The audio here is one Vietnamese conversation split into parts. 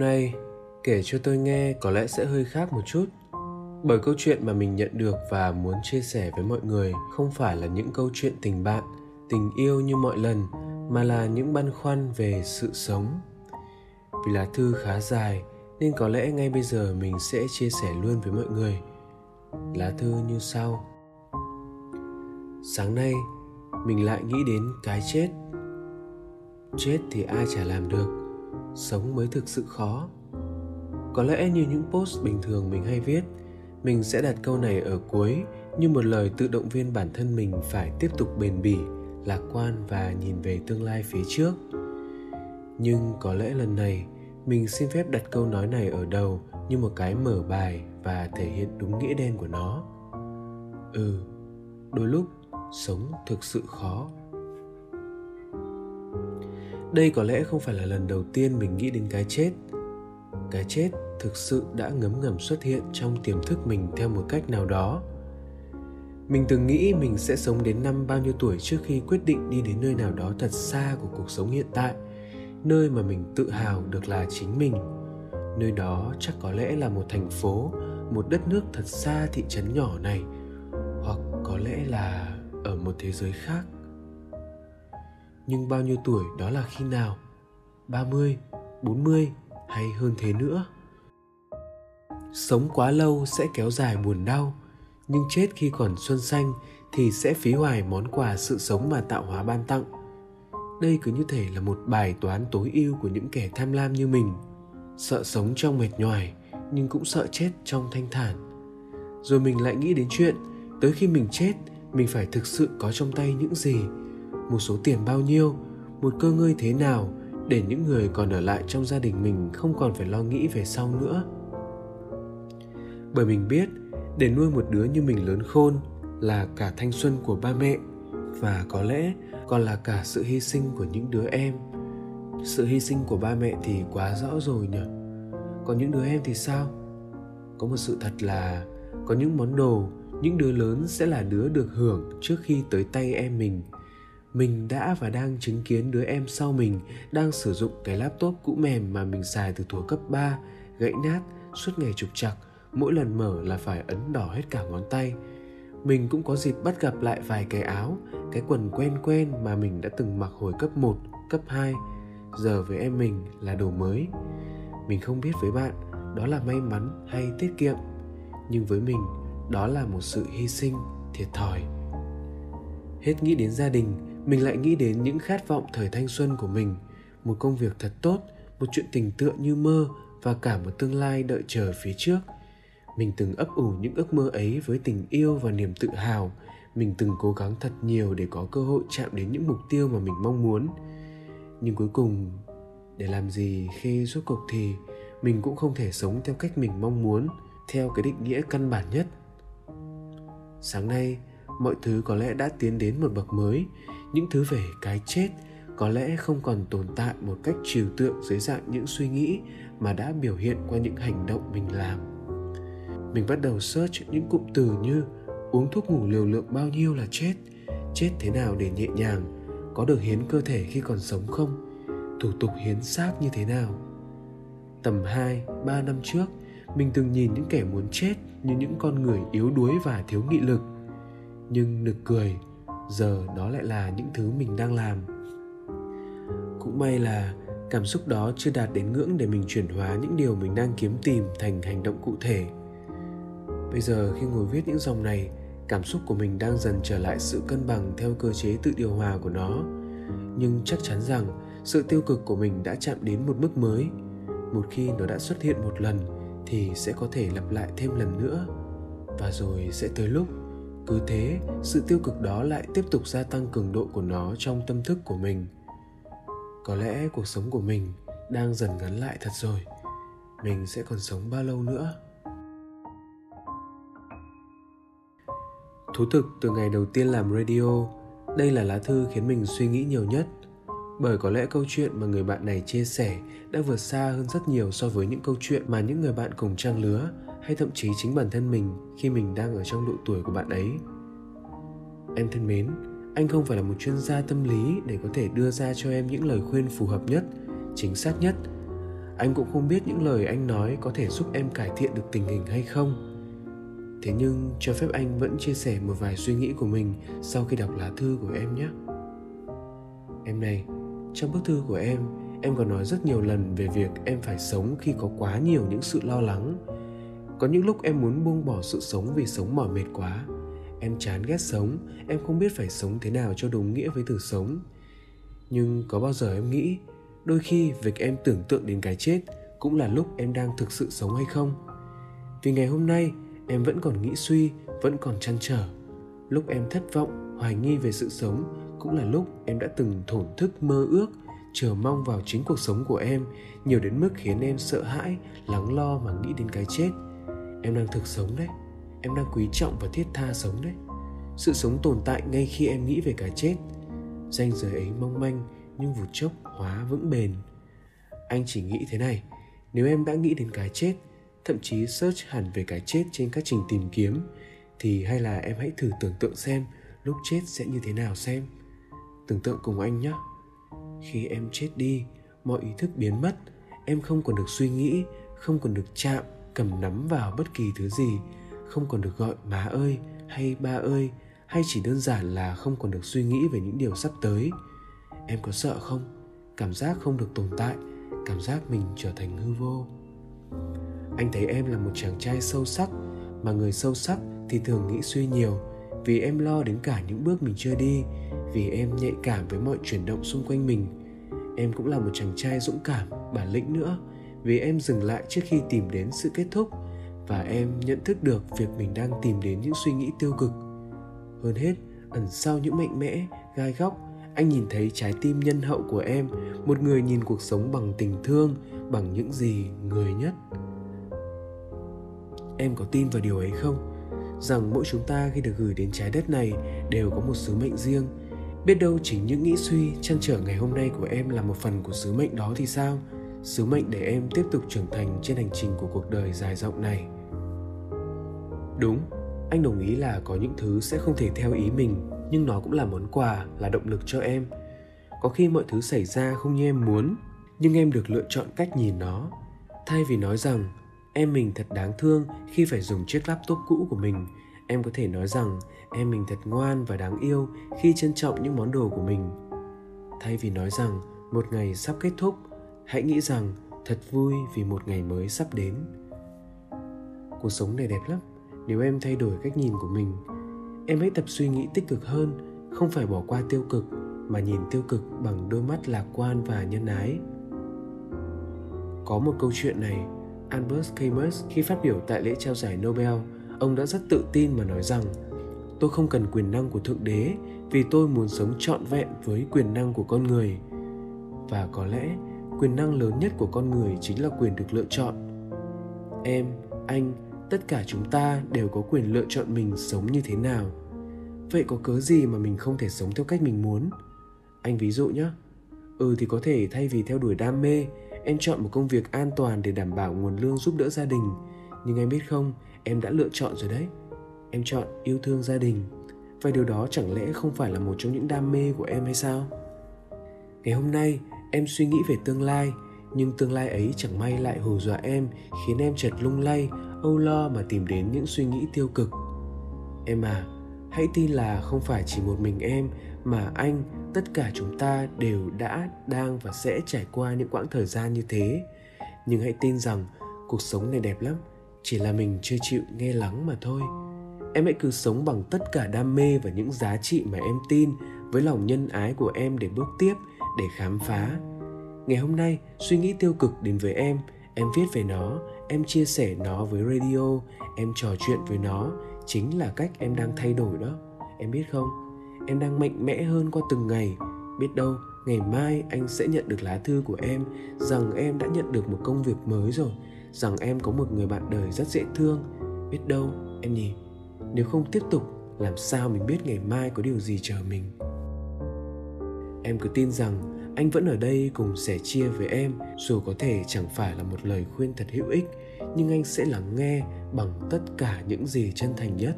nay, kể cho tôi nghe có lẽ sẽ hơi khác một chút. Bởi câu chuyện mà mình nhận được và muốn chia sẻ với mọi người không phải là những câu chuyện tình bạn, tình yêu như mọi lần, mà là những băn khoăn về sự sống. Vì lá thư khá dài, nên có lẽ ngay bây giờ mình sẽ chia sẻ luôn với mọi người. Lá thư như sau. Sáng nay, mình lại nghĩ đến cái chết. Chết thì ai chả làm được sống mới thực sự khó. Có lẽ như những post bình thường mình hay viết, mình sẽ đặt câu này ở cuối như một lời tự động viên bản thân mình phải tiếp tục bền bỉ, lạc quan và nhìn về tương lai phía trước. Nhưng có lẽ lần này, mình xin phép đặt câu nói này ở đầu như một cái mở bài và thể hiện đúng nghĩa đen của nó. Ừ đôi lúc sống thực sự khó đây có lẽ không phải là lần đầu tiên mình nghĩ đến cái chết. Cái chết thực sự đã ngấm ngầm xuất hiện trong tiềm thức mình theo một cách nào đó. Mình từng nghĩ mình sẽ sống đến năm bao nhiêu tuổi trước khi quyết định đi đến nơi nào đó thật xa của cuộc sống hiện tại, nơi mà mình tự hào được là chính mình. Nơi đó chắc có lẽ là một thành phố, một đất nước thật xa thị trấn nhỏ này, hoặc có lẽ là ở một thế giới khác nhưng bao nhiêu tuổi đó là khi nào? 30, 40 hay hơn thế nữa? Sống quá lâu sẽ kéo dài buồn đau nhưng chết khi còn xuân xanh thì sẽ phí hoài món quà sự sống mà tạo hóa ban tặng. Đây cứ như thể là một bài toán tối ưu của những kẻ tham lam như mình. Sợ sống trong mệt nhoài nhưng cũng sợ chết trong thanh thản. Rồi mình lại nghĩ đến chuyện tới khi mình chết mình phải thực sự có trong tay những gì? Một số tiền bao nhiêu, một cơ ngơi thế nào để những người còn ở lại trong gia đình mình không còn phải lo nghĩ về sau nữa. Bởi mình biết để nuôi một đứa như mình lớn khôn là cả thanh xuân của ba mẹ và có lẽ còn là cả sự hy sinh của những đứa em. Sự hy sinh của ba mẹ thì quá rõ rồi nhỉ? Còn những đứa em thì sao? Có một sự thật là có những món đồ, những đứa lớn sẽ là đứa được hưởng trước khi tới tay em mình mình đã và đang chứng kiến đứa em sau mình đang sử dụng cái laptop cũ mềm mà mình xài từ thuở cấp 3, gãy nát, suốt ngày trục trặc mỗi lần mở là phải ấn đỏ hết cả ngón tay. Mình cũng có dịp bắt gặp lại vài cái áo, cái quần quen quen mà mình đã từng mặc hồi cấp 1, cấp 2, giờ với em mình là đồ mới. Mình không biết với bạn đó là may mắn hay tiết kiệm, nhưng với mình đó là một sự hy sinh, thiệt thòi. Hết nghĩ đến gia đình, mình lại nghĩ đến những khát vọng thời thanh xuân của mình. Một công việc thật tốt, một chuyện tình tựa như mơ và cả một tương lai đợi chờ phía trước. Mình từng ấp ủ những ước mơ ấy với tình yêu và niềm tự hào. Mình từng cố gắng thật nhiều để có cơ hội chạm đến những mục tiêu mà mình mong muốn. Nhưng cuối cùng, để làm gì khi rốt cuộc thì mình cũng không thể sống theo cách mình mong muốn, theo cái định nghĩa căn bản nhất. Sáng nay, mọi thứ có lẽ đã tiến đến một bậc mới những thứ về cái chết có lẽ không còn tồn tại một cách trừu tượng dưới dạng những suy nghĩ mà đã biểu hiện qua những hành động mình làm. Mình bắt đầu search những cụm từ như uống thuốc ngủ liều lượng bao nhiêu là chết chết thế nào để nhẹ nhàng có được hiến cơ thể khi còn sống không thủ tục hiến xác như thế nào. Tầm 2, 3 năm trước mình từng nhìn những kẻ muốn chết như những con người yếu đuối và thiếu nghị lực. Nhưng nực cười giờ đó lại là những thứ mình đang làm. Cũng may là cảm xúc đó chưa đạt đến ngưỡng để mình chuyển hóa những điều mình đang kiếm tìm thành hành động cụ thể. Bây giờ khi ngồi viết những dòng này, cảm xúc của mình đang dần trở lại sự cân bằng theo cơ chế tự điều hòa của nó. Nhưng chắc chắn rằng, sự tiêu cực của mình đã chạm đến một mức mới. Một khi nó đã xuất hiện một lần, thì sẽ có thể lặp lại thêm lần nữa. Và rồi sẽ tới lúc cứ thế, sự tiêu cực đó lại tiếp tục gia tăng cường độ của nó trong tâm thức của mình. Có lẽ cuộc sống của mình đang dần ngắn lại thật rồi. Mình sẽ còn sống bao lâu nữa? Thú thực, từ ngày đầu tiên làm radio, đây là lá thư khiến mình suy nghĩ nhiều nhất. Bởi có lẽ câu chuyện mà người bạn này chia sẻ đã vượt xa hơn rất nhiều so với những câu chuyện mà những người bạn cùng trang lứa hay thậm chí chính bản thân mình khi mình đang ở trong độ tuổi của bạn ấy. Em thân mến, anh không phải là một chuyên gia tâm lý để có thể đưa ra cho em những lời khuyên phù hợp nhất, chính xác nhất. Anh cũng không biết những lời anh nói có thể giúp em cải thiện được tình hình hay không. Thế nhưng cho phép anh vẫn chia sẻ một vài suy nghĩ của mình sau khi đọc lá thư của em nhé. Em này, trong bức thư của em em còn nói rất nhiều lần về việc em phải sống khi có quá nhiều những sự lo lắng có những lúc em muốn buông bỏ sự sống vì sống mỏi mệt quá. Em chán ghét sống, em không biết phải sống thế nào cho đúng nghĩa với từ sống. Nhưng có bao giờ em nghĩ, đôi khi việc em tưởng tượng đến cái chết cũng là lúc em đang thực sự sống hay không? Vì ngày hôm nay, em vẫn còn nghĩ suy, vẫn còn chăn trở. Lúc em thất vọng, hoài nghi về sự sống cũng là lúc em đã từng thổn thức, mơ ước, chờ mong vào chính cuộc sống của em, nhiều đến mức khiến em sợ hãi, lắng lo mà nghĩ đến cái chết em đang thực sống đấy. Em đang quý trọng và thiết tha sống đấy. Sự sống tồn tại ngay khi em nghĩ về cái chết. Danh giới ấy mong manh, nhưng vụt chốc hóa vững bền. Anh chỉ nghĩ thế này, nếu em đã nghĩ đến cái chết, thậm chí search hẳn về cái chết trên các trình tìm kiếm, thì hay là em hãy thử tưởng tượng xem lúc chết sẽ như thế nào xem. Tưởng tượng cùng anh nhé khi em chết đi, mọi ý thức biến mất, em không còn được suy nghĩ, không còn được chạm cầm nắm vào bất kỳ thứ gì, không còn được gọi má ơi hay ba ơi hay chỉ đơn giản là không còn được suy nghĩ về những điều sắp tới. Em có sợ không? Cảm giác không được tồn tại, cảm giác mình trở thành hư vô. Anh thấy em là một chàng trai sâu sắc, mà người sâu sắc thì thường nghĩ suy nhiều, vì em lo đến cả những bước mình chưa đi, vì em nhạy cảm với mọi chuyển động xung quanh mình. Em cũng là một chàng trai dũng cảm, bản lĩnh nữa vì em dừng lại trước khi tìm đến sự kết thúc và em nhận thức được việc mình đang tìm đến những suy nghĩ tiêu cực. Hơn hết, ẩn sau những mạnh mẽ, gai góc, anh nhìn thấy trái tim nhân hậu của em, một người nhìn cuộc sống bằng tình thương, bằng những gì người nhất. Em có tin vào điều ấy không? Rằng mỗi chúng ta khi được gửi đến trái đất này đều có một sứ mệnh riêng. Biết đâu chính những nghĩ suy chăn trở ngày hôm nay của em là một phần của sứ mệnh đó thì sao? Sứ mệnh để em tiếp tục trưởng thành trên hành trình của cuộc đời dài rộng này. Đúng, anh đồng ý là có những thứ sẽ không thể theo ý mình, nhưng nó cũng là món quà, là động lực cho em. Có khi mọi thứ xảy ra không như em muốn, nhưng em được lựa chọn cách nhìn nó. Thay vì nói rằng, em mình thật đáng thương khi phải dùng chiếc laptop cũ của mình, em có thể nói rằng, em mình thật ngoan và đáng yêu khi trân trọng những món đồ của mình. Thay vì nói rằng, một ngày sắp kết thúc hãy nghĩ rằng thật vui vì một ngày mới sắp đến. Cuộc sống này đẹp lắm. Nếu em thay đổi cách nhìn của mình, em hãy tập suy nghĩ tích cực hơn, không phải bỏ qua tiêu cực, mà nhìn tiêu cực bằng đôi mắt lạc quan và nhân ái. Có một câu chuyện này, albert camus khi phát biểu tại lễ trao giải nobel, ông đã rất tự tin mà nói rằng, tôi không cần quyền năng của thượng đế vì tôi muốn sống trọn vẹn với quyền năng của con người. Và có lẽ quyền năng lớn nhất của con người chính là quyền được lựa chọn. Em, anh, tất cả chúng ta đều có quyền lựa chọn mình sống như thế nào. Vậy có cớ gì mà mình không thể sống theo cách mình muốn? Anh ví dụ nhé. Ừ thì có thể thay vì theo đuổi đam mê, em chọn một công việc an toàn để đảm bảo nguồn lương giúp đỡ gia đình. Nhưng em biết không, em đã lựa chọn rồi đấy. Em chọn yêu thương gia đình. Và điều đó chẳng lẽ không phải là một trong những đam mê của em hay sao? Ngày hôm nay em suy nghĩ về tương lai, nhưng tương lai ấy chẳng may lại hù dọa em, khiến em chợt lung lay, âu lo mà tìm đến những suy nghĩ tiêu cực. Em à hãy tin là không phải chỉ một mình em, mà anh, tất cả chúng ta đều đã, đang và sẽ trải qua những quãng thời gian như thế. Nhưng hãy tin rằng cuộc sống này đẹp lắm, chỉ là mình chưa chịu nghe lắng mà thôi. Em hãy cứ sống bằng tất cả đam mê và những giá trị mà em tin, với lòng nhân ái của em để bước tiếp để khám phá. Ngày hôm nay, suy nghĩ tiêu cực đến với em. Em viết về nó, em chia sẻ nó với radio, em trò chuyện với nó. Chính là cách em đang thay đổi đó. Em biết không? Em đang mạnh mẽ hơn qua từng ngày. Biết đâu, ngày mai anh sẽ nhận được lá thư của em, rằng em đã nhận được một công việc mới rồi, rằng em có một người bạn đời rất dễ thương. Biết đâu, em nhỉ? Nếu không tiếp tục, làm sao mình biết ngày mai có điều gì chờ mình? Em cứ tin rằng anh vẫn ở đây cùng sẻ chia với em, dù có thể chẳng phải là một lời khuyên thật hữu ích, nhưng anh sẽ lắng nghe bằng tất cả những gì chân thành nhất.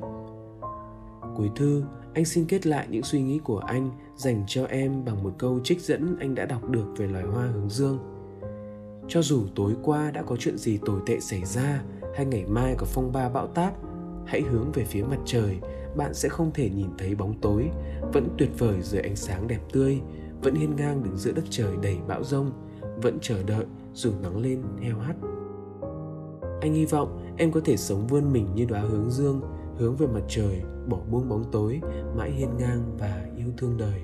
Cuối thư, anh xin kết lại những suy nghĩ của anh dành cho em bằng một câu trích dẫn anh đã đọc được về loài hoa hướng dương. Cho dù tối qua đã có chuyện gì tồi tệ xảy ra, hay ngày mai có phong ba bão táp hãy hướng về phía mặt trời, bạn sẽ không thể nhìn thấy bóng tối, vẫn tuyệt vời dưới ánh sáng đẹp tươi, vẫn hiên ngang đứng giữa đất trời đầy bão rông vẫn chờ đợi dù nắng lên, heo hắt. Anh hy vọng em có thể sống vươn mình như đóa hướng dương, hướng về mặt trời, bỏ buông bóng tối, mãi hiên ngang và yêu thương đời.